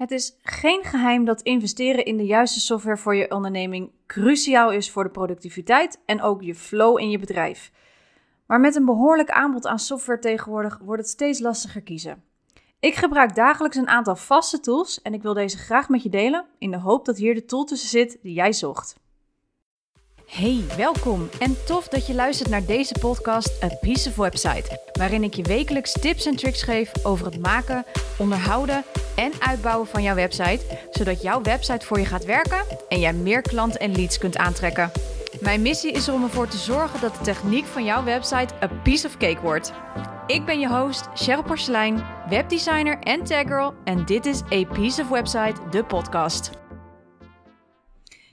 Het is geen geheim dat investeren in de juiste software voor je onderneming cruciaal is voor de productiviteit en ook je flow in je bedrijf. Maar met een behoorlijk aanbod aan software tegenwoordig wordt het steeds lastiger kiezen. Ik gebruik dagelijks een aantal vaste tools en ik wil deze graag met je delen in de hoop dat hier de tool tussen zit die jij zocht. Hey, welkom en tof dat je luistert naar deze podcast A Piece of Website, waarin ik je wekelijks tips en tricks geef over het maken, onderhouden en uitbouwen van jouw website, zodat jouw website voor je gaat werken en jij meer klanten en leads kunt aantrekken. Mijn missie is om ervoor te zorgen dat de techniek van jouw website a piece of cake wordt. Ik ben je host, Cheryl Porcelein, webdesigner en taggirl en dit is A Piece of Website, de podcast.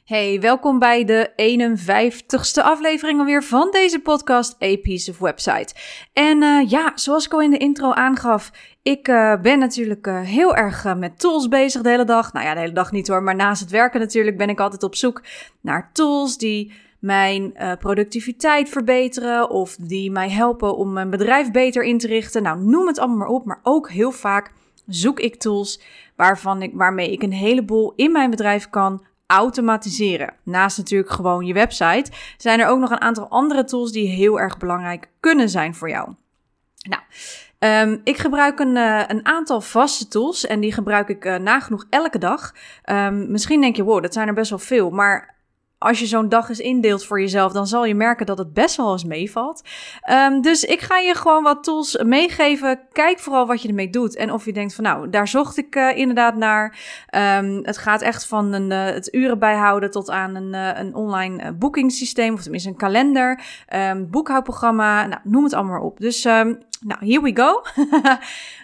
Hey, welkom bij de 51ste aflevering alweer van deze podcast A Piece of Website. En uh, ja, zoals ik al in de intro aangaf, ik uh, ben natuurlijk uh, heel erg met tools bezig de hele dag. Nou ja, de hele dag niet hoor, maar naast het werken natuurlijk ben ik altijd op zoek naar tools die mijn productiviteit verbeteren of die mij helpen om mijn bedrijf beter in te richten. Nou, noem het allemaal maar op, maar ook heel vaak zoek ik tools waarvan ik, waarmee ik een heleboel in mijn bedrijf kan automatiseren. Naast natuurlijk gewoon je website, zijn er ook nog een aantal andere tools die heel erg belangrijk kunnen zijn voor jou. Nou, um, ik gebruik een, uh, een, aantal vaste tools en die gebruik ik uh, nagenoeg elke dag. Um, misschien denk je, wow, dat zijn er best wel veel, maar als je zo'n dag eens indeelt voor jezelf, dan zal je merken dat het best wel eens meevalt. Um, dus ik ga je gewoon wat tools meegeven. Kijk vooral wat je ermee doet. En of je denkt van nou, daar zocht ik uh, inderdaad naar. Um, het gaat echt van een, uh, het uren bijhouden tot aan een, uh, een online boekingssysteem. Of tenminste een kalender, um, boekhoudprogramma. Nou, noem het allemaal op. Dus nou, here we go.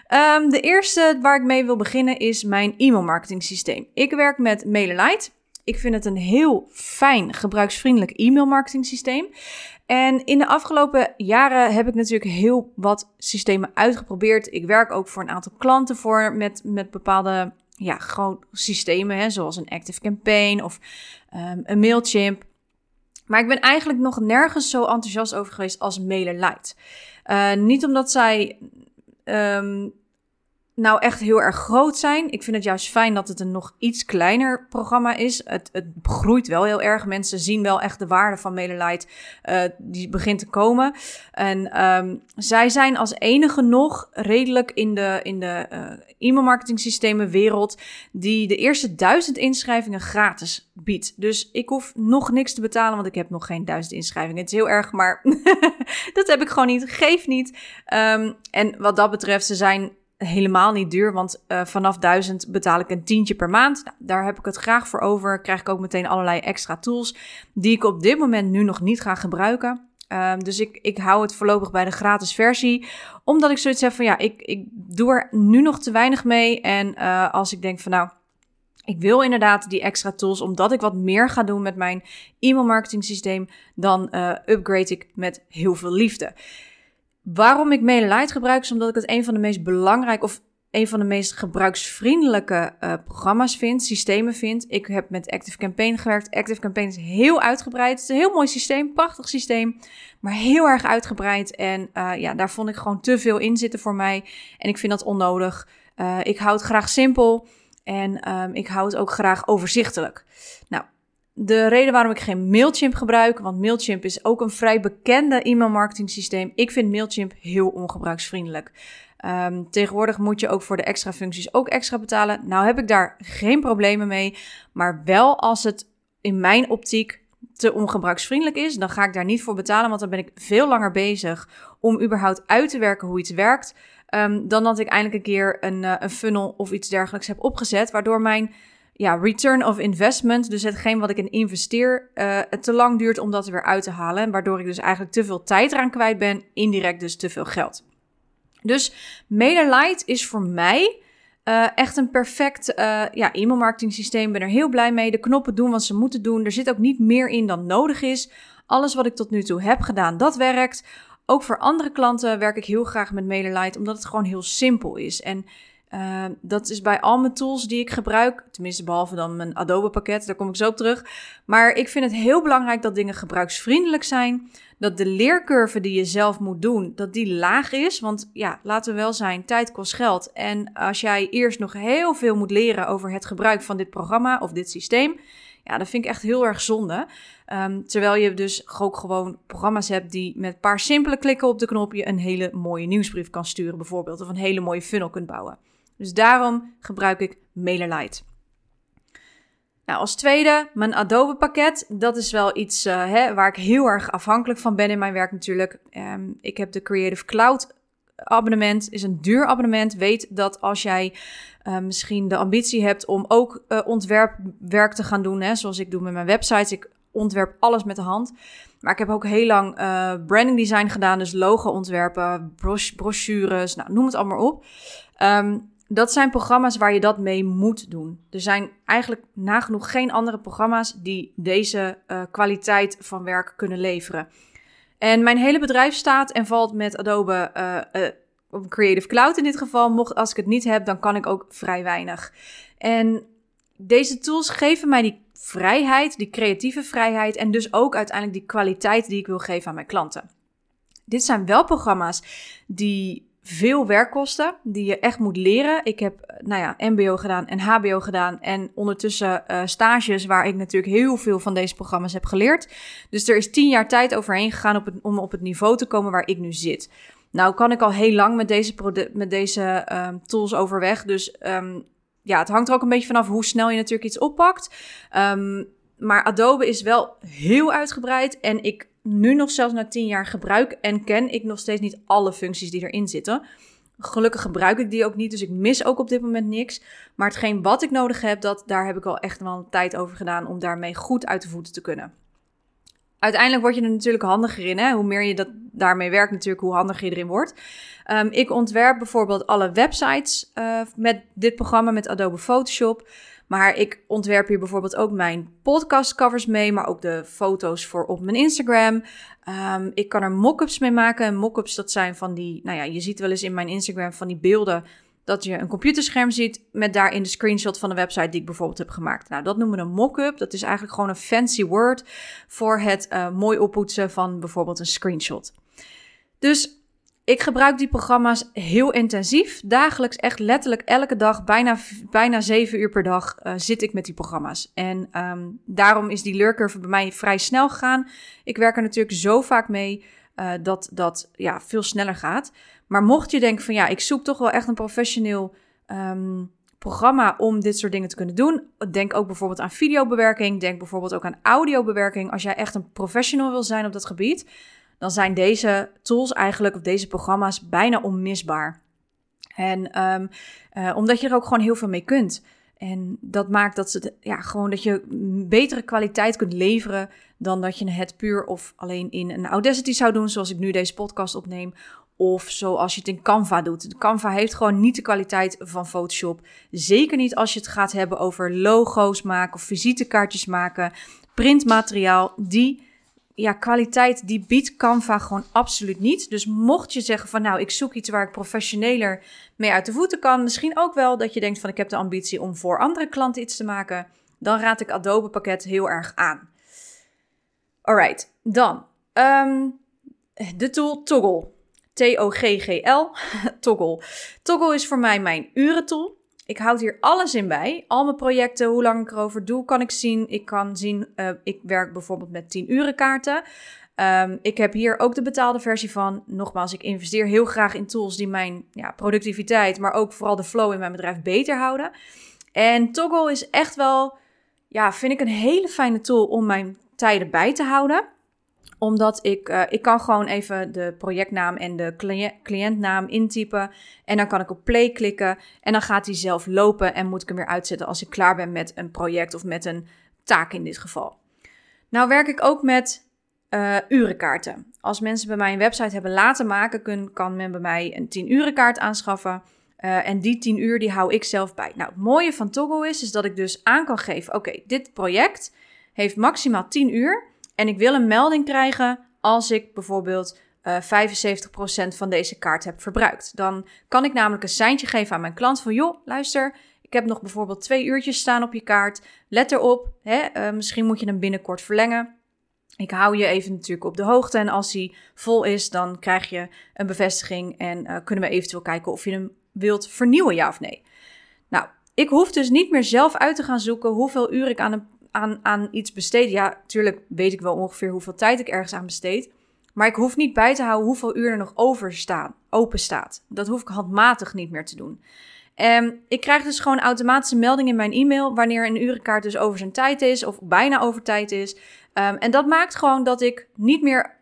de eerste waar ik mee wil beginnen is mijn e-mail marketing systeem. Ik werk met MailerLite. Ik vind het een heel fijn, gebruiksvriendelijk e-mail marketing systeem. En in de afgelopen jaren heb ik natuurlijk heel wat systemen uitgeprobeerd. Ik werk ook voor een aantal klanten voor met, met bepaalde ja, gewoon systemen, hè, zoals een Active Campaign of um, een Mailchimp. Maar ik ben eigenlijk nog nergens zo enthousiast over geweest als MailerLite. Uh, niet omdat zij um, nou echt heel erg groot zijn. Ik vind het juist fijn dat het een nog iets kleiner programma is. Het, het groeit wel heel erg. Mensen zien wel echt de waarde van MailerLite. Uh, die begint te komen. En um, zij zijn als enige nog redelijk in de, in de uh, e-mail marketing systemen wereld... die de eerste duizend inschrijvingen gratis biedt. Dus ik hoef nog niks te betalen, want ik heb nog geen duizend inschrijvingen. Het is heel erg, maar dat heb ik gewoon niet. Geef niet. Um, en wat dat betreft, ze zijn helemaal niet duur, want uh, vanaf 1000 betaal ik een tientje per maand. Nou, daar heb ik het graag voor over. Krijg ik ook meteen allerlei extra tools die ik op dit moment nu nog niet ga gebruiken. Uh, dus ik, ik hou het voorlopig bij de gratis versie. Omdat ik zoiets heb van ja, ik, ik doe er nu nog te weinig mee. En uh, als ik denk van nou, ik wil inderdaad die extra tools, omdat ik wat meer ga doen met mijn e-mail marketing systeem, dan uh, upgrade ik met heel veel liefde. Waarom ik MailerLite gebruik, is omdat ik het een van de meest belangrijke of een van de meest gebruiksvriendelijke uh, programma's vind, systemen vind. Ik heb met Active Campaign gewerkt. Active Campaign is heel uitgebreid. Het is een heel mooi systeem, prachtig systeem, maar heel erg uitgebreid. En uh, ja, daar vond ik gewoon te veel in zitten voor mij. En ik vind dat onnodig. Uh, ik hou het graag simpel en um, ik hou het ook graag overzichtelijk. Nou, de reden waarom ik geen Mailchimp gebruik, want Mailchimp is ook een vrij bekende e-mail marketing systeem. Ik vind Mailchimp heel ongebruiksvriendelijk. Um, tegenwoordig moet je ook voor de extra functies ook extra betalen. Nou heb ik daar geen problemen mee, maar wel als het in mijn optiek te ongebruiksvriendelijk is, dan ga ik daar niet voor betalen, want dan ben ik veel langer bezig om überhaupt uit te werken hoe iets werkt, um, dan dat ik eindelijk een keer een, uh, een funnel of iets dergelijks heb opgezet, waardoor mijn ja, return of investment, dus hetgeen wat ik in investeer, uh, het te lang duurt om dat er weer uit te halen. Waardoor ik dus eigenlijk te veel tijd eraan kwijt ben, indirect dus te veel geld. Dus MailerLite is voor mij uh, echt een perfect uh, ja, e-mail marketing systeem. Ben er heel blij mee. De knoppen doen wat ze moeten doen. Er zit ook niet meer in dan nodig is. Alles wat ik tot nu toe heb gedaan, dat werkt. Ook voor andere klanten werk ik heel graag met MailerLite, omdat het gewoon heel simpel is. En Uh, dat is bij al mijn tools die ik gebruik, tenminste behalve dan mijn Adobe pakket, daar kom ik zo op terug. Maar ik vind het heel belangrijk dat dingen gebruiksvriendelijk zijn, dat de leercurve die je zelf moet doen, dat die laag is. Want ja, laten we wel zijn, tijd kost geld. En als jij eerst nog heel veel moet leren over het gebruik van dit programma of dit systeem, ja, dat vind ik echt heel erg zonde. Um, terwijl je dus ook gewoon programma's hebt die met een paar simpele klikken op de knop je een hele mooie nieuwsbrief kan sturen bijvoorbeeld. Of een hele mooie funnel kunt bouwen. Dus daarom gebruik ik MailerLite. Nou, als tweede, mijn Adobe pakket. Dat is wel iets uh, hè, waar ik heel erg afhankelijk van ben in mijn werk natuurlijk. Um, ik heb de Creative Cloud abonnement, is een duur abonnement. Weet dat als jij uh, misschien de ambitie hebt om ook uh, ontwerpwerk te gaan doen, hè, zoals ik doe met mijn websites. Ik ontwerp alles met de hand. Maar ik heb ook heel lang uh, branding design gedaan, dus logo ontwerpen, brochures, nou, noem het allemaal op. Um, dat zijn programma's waar je dat mee moet doen. Er zijn eigenlijk nagenoeg geen andere programma's die deze uh, kwaliteit van werk kunnen leveren. En mijn hele bedrijf staat en valt met Adobe uh, uh, Creative Cloud in dit geval. Mocht als ik het niet heb, dan kan ik ook vrij weinig. En deze tools geven mij die vrijheid, die creatieve vrijheid en dus ook uiteindelijk die kwaliteit die ik wil geven aan mijn klanten. Dit zijn wel programma's die veel werkkosten die je echt moet leren. Ik heb, nou ja, MBO gedaan en HBO gedaan en ondertussen uh, stages waar ik natuurlijk heel veel van deze programma's heb geleerd. Dus er is tien jaar tijd overheen gegaan op om op het niveau te komen waar ik nu zit. Nou kan ik al heel lang met deze, met deze um, tools overweg. Dus um, ja, het hangt er ook een beetje vanaf hoe snel je natuurlijk iets oppakt. Um, maar Adobe is wel heel uitgebreid en ik nu nog zelfs na tien jaar gebruik en ken ik nog steeds niet alle functies die erin zitten. Gelukkig gebruik ik die ook niet, dus ik mis ook op dit moment niks. Maar hetgeen wat ik nodig heb, dat, daar heb ik al echt wel een tijd over gedaan om daarmee goed uit de voeten te kunnen. Uiteindelijk word je er natuurlijk handiger in. Hè? Hoe meer je dat daarmee werkt, natuurlijk, hoe handiger je erin wordt. Um, ik ontwerp bijvoorbeeld alle websites uh, met dit programma, met Adobe Photoshop. Maar ik ontwerp hier bijvoorbeeld ook mijn podcastcovers mee, maar ook de foto's voor op mijn Instagram. Um, ik kan er mock-ups mee maken. Mock-ups, dat zijn van die, nou ja, je ziet wel eens in mijn Instagram van die beelden dat je een computerscherm ziet met daarin de screenshot van de website die ik bijvoorbeeld heb gemaakt. Nou, dat noemen we een mock-up. Dat is eigenlijk gewoon een fancy word voor het uh, mooi oppoetsen van bijvoorbeeld een screenshot. Dus ik gebruik die programma's heel intensief. Dagelijks, echt letterlijk elke dag, bijna, bijna zeven uur per dag uh, zit ik met die programma's. En um, daarom is die leercurve bij mij vrij snel gegaan. Ik werk er natuurlijk zo vaak mee uh, dat dat ja, veel sneller gaat. Maar mocht je denken van ja, ik zoek toch wel echt een professioneel um, programma om dit soort dingen te kunnen doen. Denk ook bijvoorbeeld aan videobewerking. Denk bijvoorbeeld ook aan audiobewerking. Als jij echt een professional wil zijn op dat gebied dan zijn deze tools eigenlijk, of deze programma's, bijna onmisbaar. En um, uh, omdat je er ook gewoon heel veel mee kunt. En dat maakt dat, ze, ja, gewoon dat je betere kwaliteit kunt leveren dan dat je het puur of alleen in een Audacity zou doen, zoals ik nu deze podcast opneem. Of zoals je het in Canva doet. Canva heeft gewoon niet de kwaliteit van Photoshop. Zeker niet als je het gaat hebben over logo's maken of visitekaartjes maken, printmateriaal. Die ja, kwaliteit, die biedt Canva gewoon absoluut niet. Dus mocht je zeggen van nou, ik zoek iets waar ik professioneler mee uit de voeten kan. Misschien ook wel dat je denkt van ik heb de ambitie om voor andere klanten iets te maken. Dan raad ik Adobe pakket heel erg aan. Alright, dan um, de tool Toggle. T-O-G-G-L, Toggle. Toggle is voor mij mijn urentool. Ik houd hier alles in bij. Al mijn projecten, hoe lang ik erover doe, kan ik zien. Ik kan zien, uh, ik werk bijvoorbeeld met 10 uren kaarten. Um, ik heb hier ook de betaalde versie van. Nogmaals, ik investeer heel graag in tools die mijn ja, productiviteit, maar ook vooral de flow in mijn bedrijf beter houden. En Toggle is echt wel, ja, vind ik een hele fijne tool om mijn tijden bij te houden omdat ik, uh, ik kan gewoon even de projectnaam en de cliënt, cliëntnaam intypen. En dan kan ik op play klikken. En dan gaat hij zelf lopen en moet ik hem weer uitzetten als ik klaar ben met een project of met een taak in dit geval. Nou werk ik ook met uh, urenkaarten. Als mensen bij mij een website hebben laten maken, kun, kan men bij mij een 10 urenkaart aanschaffen. Uh, en die 10 uur die hou ik zelf bij. Nou, het mooie van Toggle is, is dat ik dus aan kan geven: oké, dit project heeft maximaal 10 uur. En ik wil een melding krijgen als ik bijvoorbeeld uh, 75% van deze kaart heb verbruikt. Dan kan ik namelijk een seintje geven aan mijn klant van joh, luister, ik heb nog bijvoorbeeld twee uurtjes staan op je kaart. Let erop, hè, misschien moet je hem binnenkort verlengen. Ik hou je even natuurlijk op de hoogte en als hij vol is, dan krijg je een bevestiging en uh, kunnen we eventueel kijken of je hem wilt vernieuwen, ja of nee. Nou, ik hoef dus niet meer zelf uit te gaan zoeken hoeveel uur ik aan, een, aan, aan iets besteed. Ja, natuurlijk weet ik wel ongeveer hoeveel tijd ik ergens aan besteed. Maar ik hoef niet bij te houden hoeveel uur er nog open staat. Dat hoef ik handmatig niet meer te doen. En ik krijg dus gewoon automatische melding in mijn e-mail wanneer een urenkaart dus over zijn tijd is of bijna over tijd is. Um, en dat maakt gewoon dat ik niet meer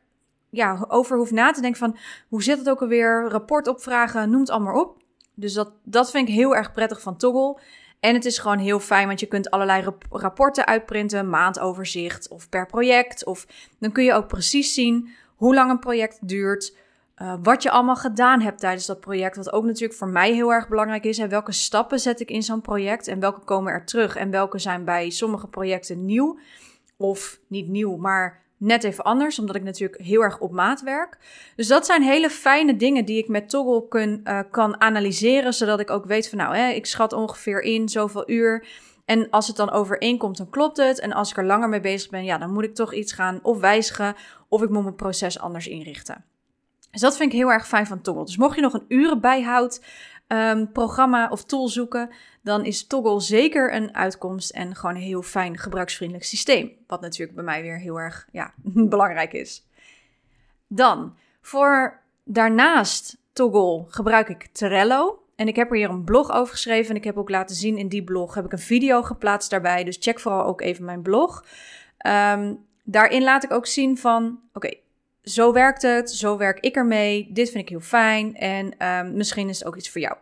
ja, over hoef na te denken van hoe zit het ook alweer, rapport opvragen, noem het allemaal op. Dus dat, dat vind ik heel erg prettig van Toggle. En het is gewoon heel fijn, want je kunt allerlei rapporten uitprinten, maandoverzicht of per project. Of dan kun je ook precies zien hoe lang een project duurt, uh, wat je allemaal gedaan hebt tijdens dat project. Wat ook natuurlijk voor mij heel erg belangrijk is. Hè, welke stappen zet ik in zo'n project en welke komen er terug en welke zijn bij sommige projecten nieuw. Of niet nieuw, maar net even anders, omdat ik natuurlijk heel erg op maat werk. Dus dat zijn hele fijne dingen die ik met Toggle kun, uh, kan analyseren, zodat ik ook weet van nou, hè, ik schat ongeveer in zoveel uur. En als het dan overeenkomt, dan klopt het. En als ik er langer mee bezig ben, ja, dan moet ik toch iets gaan of wijzigen of ik moet mijn proces anders inrichten. Dus dat vind ik heel erg fijn van Toggle. Dus mocht je nog een urenbijhoud um, programma of tool zoeken, dan is Toggle zeker een uitkomst en gewoon een heel fijn gebruiksvriendelijk systeem. Wat natuurlijk bij mij weer heel erg ja, belangrijk is. Dan, voor daarnaast Toggle gebruik ik Trello. En ik heb er hier een blog over geschreven. En ik heb ook laten zien in die blog. Heb ik een video geplaatst daarbij. Dus check vooral ook even mijn blog. Um, daarin laat ik ook zien van... Oké, zo werkt het, zo werk ik ermee, dit vind ik heel fijn en um, misschien is het ook iets voor jou.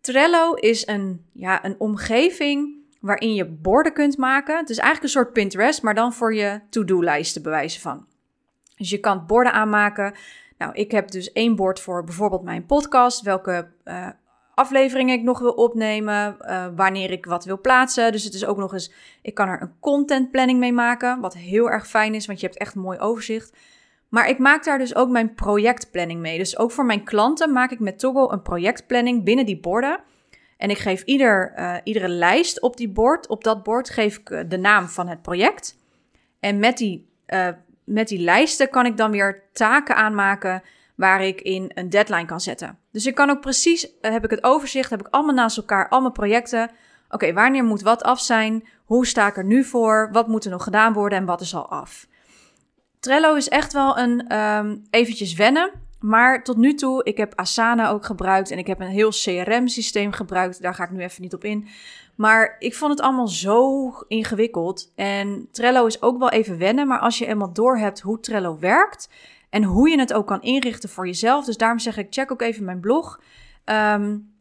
Trello is een, ja, een omgeving waarin je borden kunt maken. Het is eigenlijk een soort Pinterest, maar dan voor je to-do-lijsten bewijzen van. Dus je kan borden aanmaken. Nou, ik heb dus één bord voor bijvoorbeeld mijn podcast, welke uh, afleveringen ik nog wil opnemen, uh, wanneer ik wat wil plaatsen. Dus het is ook nog eens, ik kan er een content planning mee maken, wat heel erg fijn is, want je hebt echt een mooi overzicht. Maar ik maak daar dus ook mijn projectplanning mee. Dus ook voor mijn klanten maak ik met Toggle een projectplanning binnen die borden. En ik geef ieder, uh, iedere lijst op die bord, op dat bord geef ik uh, de naam van het project. En met die, uh, met die lijsten kan ik dan weer taken aanmaken waar ik in een deadline kan zetten. Dus ik kan ook precies, heb ik het overzicht, heb ik allemaal naast elkaar, allemaal projecten. Oké, wanneer moet wat af zijn? Hoe sta ik er nu voor? Wat moet er nog gedaan worden en wat is al af? Trello is echt wel een um, eventjes wennen. Maar tot nu toe, ik heb Asana ook gebruikt en ik heb een heel CRM-systeem gebruikt. Daar ga ik nu even niet op in. Maar ik vond het allemaal zo ingewikkeld. En Trello is ook wel even wennen. Maar als je eenmaal door hebt hoe Trello werkt en hoe je het ook kan inrichten voor jezelf. Dus daarom zeg ik, check ook even mijn blog. Um,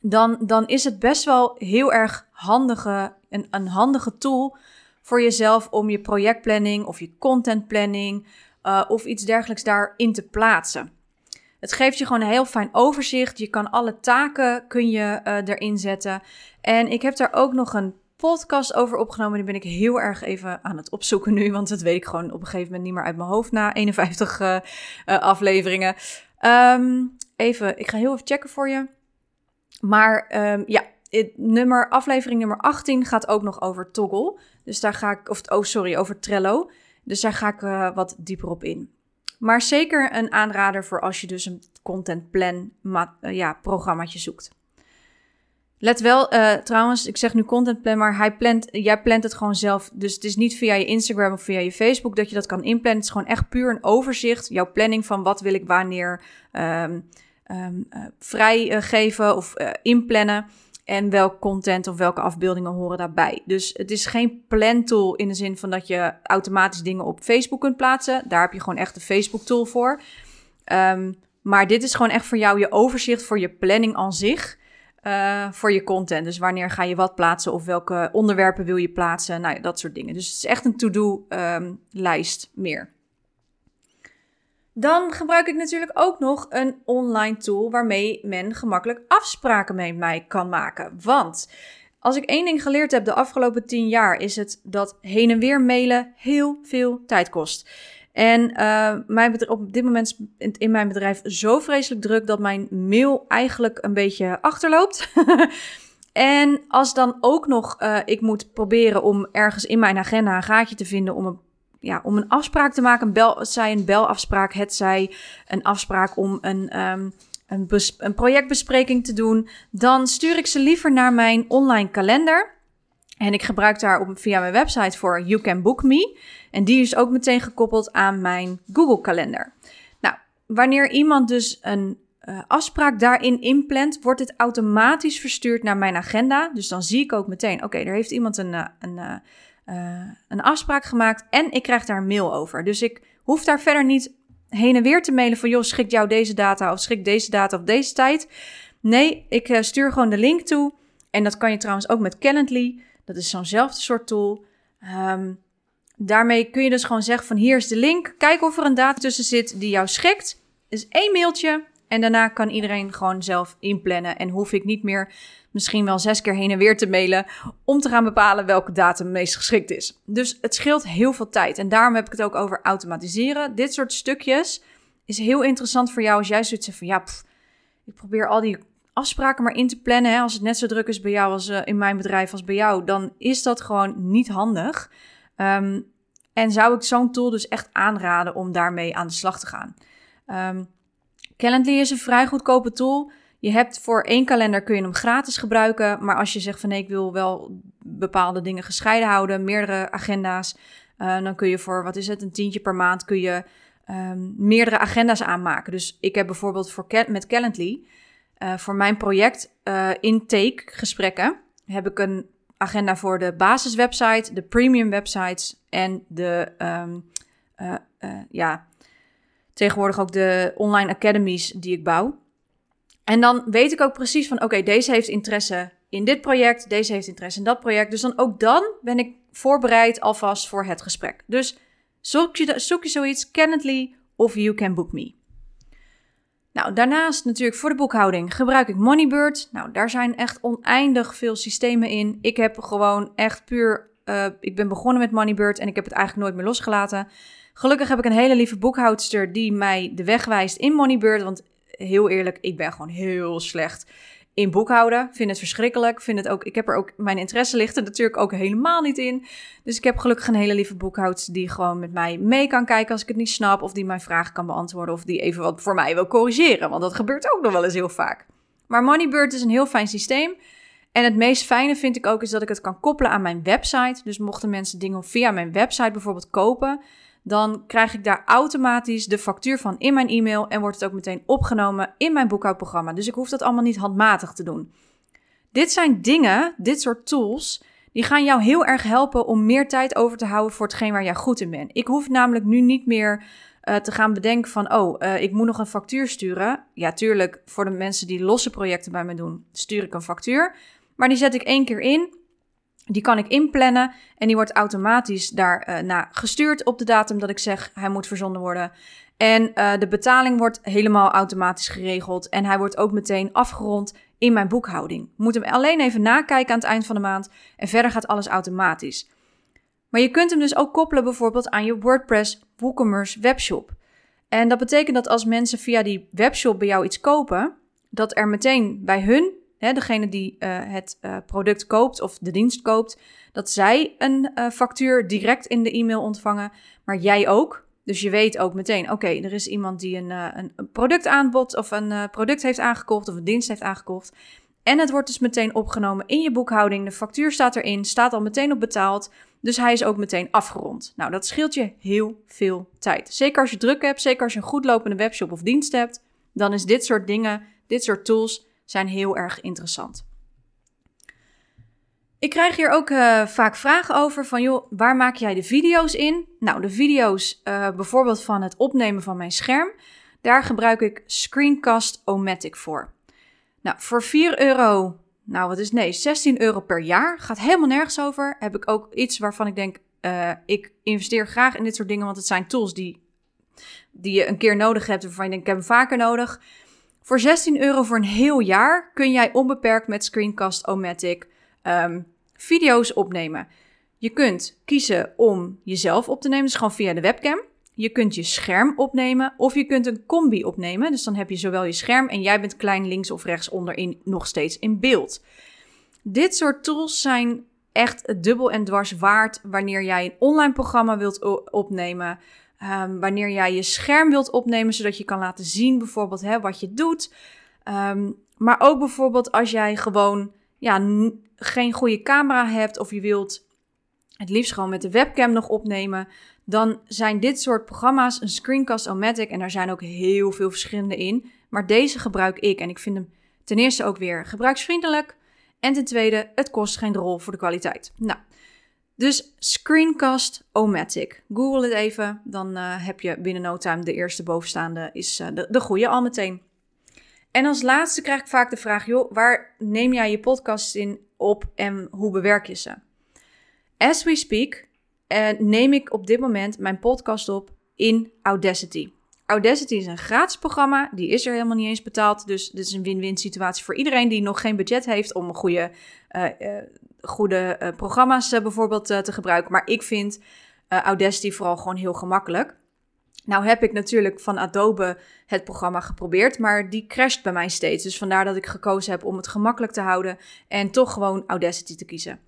dan, dan is het best wel heel erg handige, een, een handige tool voor jezelf om je projectplanning of je contentplanning uh, of iets dergelijks daarin te plaatsen. Het geeft je gewoon een heel fijn overzicht. Je kan alle taken kun je uh, erin zetten. En ik heb daar ook nog een podcast over opgenomen. Die ben ik heel erg even aan het opzoeken nu. Want dat weet ik gewoon op een gegeven moment niet meer uit mijn hoofd na 51 uh, uh, afleveringen. Um, even, ik ga heel even checken voor je. Maar um, ja, nummer, aflevering nummer 18 gaat ook nog over Toggle. Dus daar ga ik, of oh sorry, over Trello. Dus daar ga ik uh, wat dieper op in. Maar zeker een aanrader voor als je dus een content plan uh, ja, programmaatje zoekt. Let wel, uh, trouwens, ik zeg nu content plan, maar hij plant, jij plant het gewoon zelf. Dus het is niet via je Instagram of via je Facebook dat je dat kan inplannen. Het is gewoon echt puur een overzicht. Jouw planning van wat wil ik wanneer um, um, vrijgeven of inplannen en welk content of welke afbeeldingen horen daarbij. Dus het is geen plantool in de zin van dat je automatisch dingen op Facebook kunt plaatsen. Daar heb je gewoon echt een Facebook tool voor. Um, maar dit is gewoon echt voor jou je overzicht voor je planning aan zich. Uh, voor je content. Dus wanneer ga je wat plaatsen of welke onderwerpen wil je plaatsen. Nou dat soort dingen. Dus het is echt een to-do um, lijst meer. Dan gebruik ik natuurlijk ook nog een online tool waarmee men gemakkelijk afspraken met mij kan maken. Want als ik één ding geleerd heb de afgelopen tien jaar, is het dat heen en weer mailen heel veel tijd kost. En uh, mijn op dit moment is in mijn bedrijf zo vreselijk druk dat mijn mail eigenlijk een beetje achterloopt. en als dan ook nog uh, ik moet proberen om ergens in mijn agenda een gaatje te vinden om een, ja, om een afspraak te maken, een bel, het zij een belafspraak, het zij een afspraak om een, um, een, een projectbespreking te doen, dan stuur ik ze liever naar mijn online kalender. En ik gebruik daar op, via mijn website voor You Can Book Me. En die is ook meteen gekoppeld aan mijn Google kalender. Nou, wanneer iemand dus een uh, afspraak daarin inplant, wordt het automatisch verstuurd naar mijn agenda. Dus dan zie ik ook meteen, oké, er heeft iemand een, uh, een, uh, een afspraak gemaakt en ik krijg daar een mail over. Dus ik hoef daar verder niet heen en weer te mailen van, joh, schik jou deze data of schik deze data op deze tijd. Nee, ik stuur gewoon de link toe. En dat kan je trouwens ook met Calendly. Dat is zo'nzelfde soort tool. Um, daarmee kun je dus gewoon zeggen van hier is de link. Kijk of er een data tussen zit die jou schikt. Is één mailtje. En daarna kan iedereen gewoon zelf inplannen. En hoef ik niet meer misschien wel zes keer heen en weer te mailen. Om te gaan bepalen welke datum meest geschikt is. Dus het scheelt heel veel tijd. En daarom heb ik het ook over automatiseren. Dit soort stukjes is heel interessant voor jou als jij zoiets zegt van ja, ik probeer al die afspraken maar in te plannen. Hè, als het net zo druk is bij jou als uh, in mijn bedrijf als bij jou, dan is dat gewoon niet handig. Um, en zou ik zo'n tool dus echt aanraden om daarmee aan de slag te gaan. Um, Calendly is een vrij goedkope tool. Je hebt voor één kalender kun je hem gratis gebruiken. Maar als je zegt van nee, ik wil wel bepaalde dingen gescheiden houden, meerdere agenda's, uh, dan kun je voor, wat is het, een tientje per maand kun je um, meerdere agenda's aanmaken. Dus ik heb bijvoorbeeld voor, met Calendly uh, voor mijn project uh, intake gesprekken heb ik een agenda voor de basiswebsite, de premium websites en de, um, ja, tegenwoordig ook de online academies die ik bouw. En dan weet ik ook precies van, oké, deze heeft interesse in dit project, deze heeft interesse in dat project. Dus dan ook dan ben ik voorbereid alvast voor het gesprek. Dus zoek je, zoek je zoiets, Calendly of You Can Book Me. Nou, daarnaast natuurlijk voor de boekhouding gebruik ik Moneybird. Nou, daar zijn echt oneindig veel systemen in. Ik heb gewoon echt puur. Uh, ik ben begonnen met Moneybird en ik heb het eigenlijk nooit meer losgelaten. Gelukkig heb ik een hele lieve boekhoudster die mij de weg wijst in Moneybird. Want heel eerlijk, ik ben gewoon heel slecht in boekhouden. Vind het verschrikkelijk. Vind het ook, ik heb er ook, mijn interesse ligt er natuurlijk ook helemaal niet in. Dus ik heb gelukkig een hele lieve boekhoudster die gewoon met mij mee kan kijken als ik het niet snap. Of die mijn vragen kan beantwoorden. Of die even wat voor mij wil corrigeren. Want dat gebeurt ook nog wel eens heel vaak. Maar Moneybird is een heel fijn systeem. En het meest fijne vind ik ook is dat ik het kan koppelen aan mijn website. Dus mochten mensen dingen via mijn website bijvoorbeeld kopen dan krijg ik daar automatisch de factuur van in mijn e-mail en wordt het ook meteen opgenomen in mijn boekhoudprogramma. Dus ik hoef dat allemaal niet handmatig te doen. Dit zijn dingen, dit soort tools, die gaan jou heel erg helpen om meer tijd over te houden voor hetgeen waar jij goed in bent. Ik hoef namelijk nu niet meer uh, te gaan bedenken van, oh, uh, ik moet nog een factuur sturen. Ja, tuurlijk, voor de mensen die losse projecten bij me doen, stuur ik een factuur. Maar die zet ik één keer in die kan ik inplannen en die wordt automatisch daarna uh, gestuurd op de datum dat ik zeg hij moet verzonden worden. En uh, de betaling wordt helemaal automatisch geregeld en hij wordt ook meteen afgerond in mijn boekhouding. Moet hem alleen even nakijken aan het eind van de maand en verder gaat alles automatisch. Maar je kunt hem dus ook koppelen bijvoorbeeld aan je WordPress WooCommerce webshop. En dat betekent dat als mensen via die webshop bij jou iets kopen, dat er meteen bij hun hè, degene die uh, het uh, product koopt of de dienst koopt, dat zij een uh, factuur direct in de e-mail ontvangen, maar jij ook. Dus je weet ook meteen, oké, er is iemand die een, een, een product aanbod of een product heeft aangekocht of een dienst heeft aangekocht. En het wordt dus meteen opgenomen in je boekhouding. De factuur staat erin, staat al meteen op betaald. Dus hij is ook meteen afgerond. Nou, dat scheelt je heel veel tijd. Zeker als je druk hebt, zeker als je een goed lopende webshop of dienst hebt, dan is dit soort dingen, dit soort tools zijn heel erg interessant. Ik krijg hier ook uh, vaak vragen over van, joh, waar maak jij de video's in? Nou, de video's uh, bijvoorbeeld van het opnemen van mijn scherm, daar gebruik ik Screencast-O-Matic voor. Nou, voor 4 euro, nou wat is nee, 16 euro per jaar, gaat helemaal nergens over. Heb ik ook iets waarvan ik denk, uh, ik investeer graag in dit soort dingen, want het zijn tools die, die je een keer nodig hebt, waarvan je denkt, ik heb hem vaker nodig. Voor 16 euro voor een heel jaar kun jij onbeperkt met Screencast-O-Matic um, video's opnemen. Je kunt kiezen om jezelf op te nemen, dus gewoon via de webcam. Je kunt je scherm opnemen of je kunt een combi opnemen. Dus dan heb je zowel je scherm en jij bent klein links of rechts onderin nog steeds in beeld. Dit soort tools zijn echt dubbel en dwars waard wanneer jij een online programma wilt opnemen. Um, wanneer jij je scherm wilt opnemen, zodat je kan laten zien bijvoorbeeld hè, wat je doet. Um, maar ook bijvoorbeeld als jij gewoon ja, geen goede camera hebt of je wilt het liefst gewoon met de webcam nog opnemen, dan zijn dit soort programma's een Screencast-O-Matic en daar zijn ook heel veel verschillende in. Maar deze gebruik ik en ik vind hem ten eerste ook weer gebruiksvriendelijk en ten tweede, het kost geen rol voor de kwaliteit. Nou, dus Screencast-O-Matic. Google het even, dan uh, heb je binnen no time de eerste bovenstaande is uh, de, de goede al meteen. En als laatste krijg ik vaak de vraag, joh, waar neem jij je podcast in op en hoe bewerk je ze? As we speak uh, neem ik op dit moment mijn podcast op in Audacity. Audacity is een gratis programma, die is er helemaal niet eens betaald. Dus dit is een win-win situatie voor iedereen die nog geen budget heeft om goede, uh, uh, goede programma's bijvoorbeeld te gebruiken. Maar ik vind Audacity vooral gewoon heel gemakkelijk. Nou heb ik natuurlijk van Adobe het programma geprobeerd, maar die crasht bij mij steeds. Dus vandaar dat ik gekozen heb om het gemakkelijk te houden en toch gewoon Audacity te kiezen.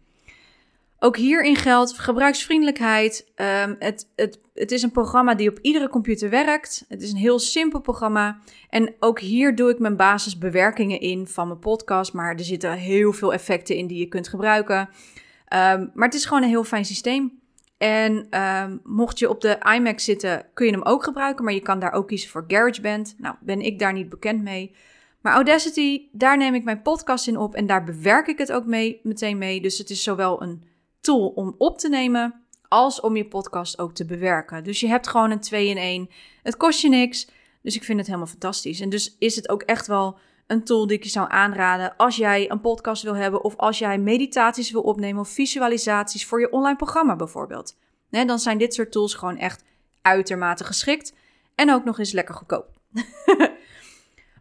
Ook hierin geldt gebruiksvriendelijkheid. Um, het, het, het is een programma die op iedere computer werkt. Het is een heel simpel programma. En ook hier doe ik mijn basisbewerkingen in van mijn podcast. Maar er zitten heel veel effecten in die je kunt gebruiken. Um, maar het is gewoon een heel fijn systeem. En um, mocht je op de iMac zitten, kun je hem ook gebruiken. Maar je kan daar ook kiezen voor GarageBand. Nou, ben ik daar niet bekend mee. Maar Audacity, daar neem ik mijn podcast in op. En daar bewerk ik het ook mee, meteen mee. Dus het is zowel een tool om op te nemen, als om je podcast ook te bewerken. Dus je hebt gewoon een 2 in 1. Het kost je niks. Dus ik vind het helemaal fantastisch. En dus is het ook echt wel een tool die ik je zou aanraden als jij een podcast wil hebben of als jij meditaties wil opnemen of visualisaties voor je online programma bijvoorbeeld. dan zijn dit soort tools gewoon echt uitermate geschikt en ook nog eens lekker goedkoop.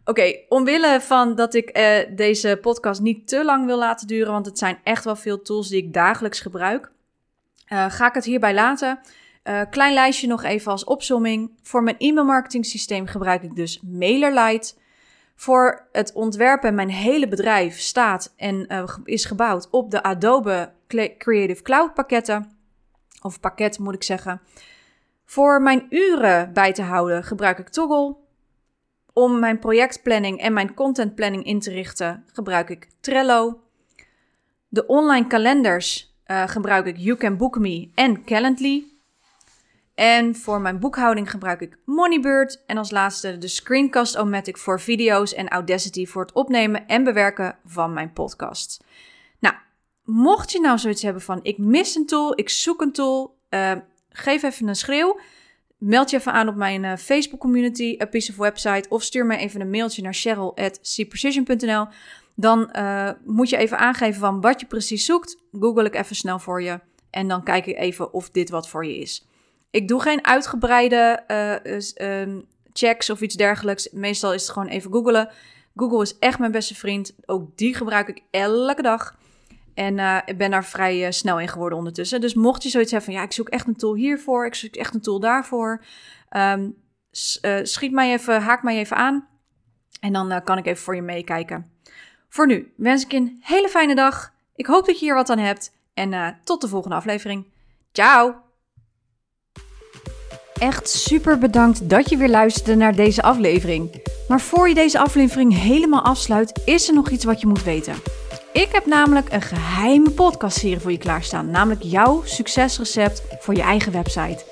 Oké, omwille van dat ik uh, deze podcast niet te lang wil laten duren, want het zijn echt wel veel tools die ik dagelijks gebruik, uh, ga ik het hierbij laten. Uh, klein lijstje nog even als opsomming. Voor mijn e-mailmarketing systeem gebruik ik dus MailerLite. Voor het ontwerpen, mijn hele bedrijf staat en is gebouwd op de Adobe Creative Cloud pakketten. Of pakket moet ik zeggen. Voor mijn uren bij te houden gebruik ik Toggle. Om mijn projectplanning en mijn contentplanning in te richten, gebruik ik Trello. De online kalenders uh, gebruik ik You Can Book Me en Calendly. En voor mijn boekhouding gebruik ik Moneybird. En als laatste de Screencast-O-Matic voor video's en Audacity voor het opnemen en bewerken van mijn podcast. Nou, mocht je nou zoiets hebben van ik mis een tool, ik zoek een tool, uh, geef even een schreeuw. Meld je even aan op mijn uh, Facebook community, A Piece of Website. Of stuur me even een mailtje naar cheryl.cprecision.nl. Dan uh, moet je even aangeven van wat je precies zoekt. Google ik even snel voor je. En dan kijk ik even of dit wat voor je is. Ik doe geen uitgebreide uh, checks of iets dergelijks. Meestal is het gewoon even googlen. Google is echt mijn beste vriend. Ook die gebruik ik elke dag. En uh, ik ben daar vrij uh, snel in geworden ondertussen. Dus mocht je zoiets hebben van, ja, ik zoek echt een tool hiervoor, ik zoek echt een tool daarvoor. Um, uh, schiet mij even, haak mij even aan. En dan kan ik even voor je meekijken. Voor nu wens ik je een hele fijne dag. Ik hoop dat je hier wat aan hebt. En tot de volgende aflevering. Ciao! Echt super bedankt dat je weer luisterde naar deze aflevering. Maar voor je deze aflevering helemaal afsluit, is er nog iets wat je moet weten. Ik heb namelijk een geheime podcastserie voor je klaarstaan, namelijk jouw succesrecept voor je eigen website.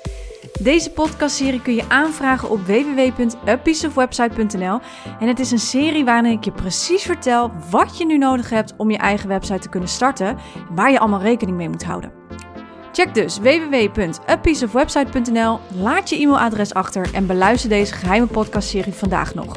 Deze podcastserie kun je aanvragen op www.apieceofwebsite.nl en het is een serie waarin ik je precies vertel wat je nu nodig hebt om je eigen website te kunnen starten en waar je allemaal rekening mee moet houden. Check dus www.apieceofwebsite.nl, laat je e-mailadres achter en beluister deze geheime podcastserie vandaag nog.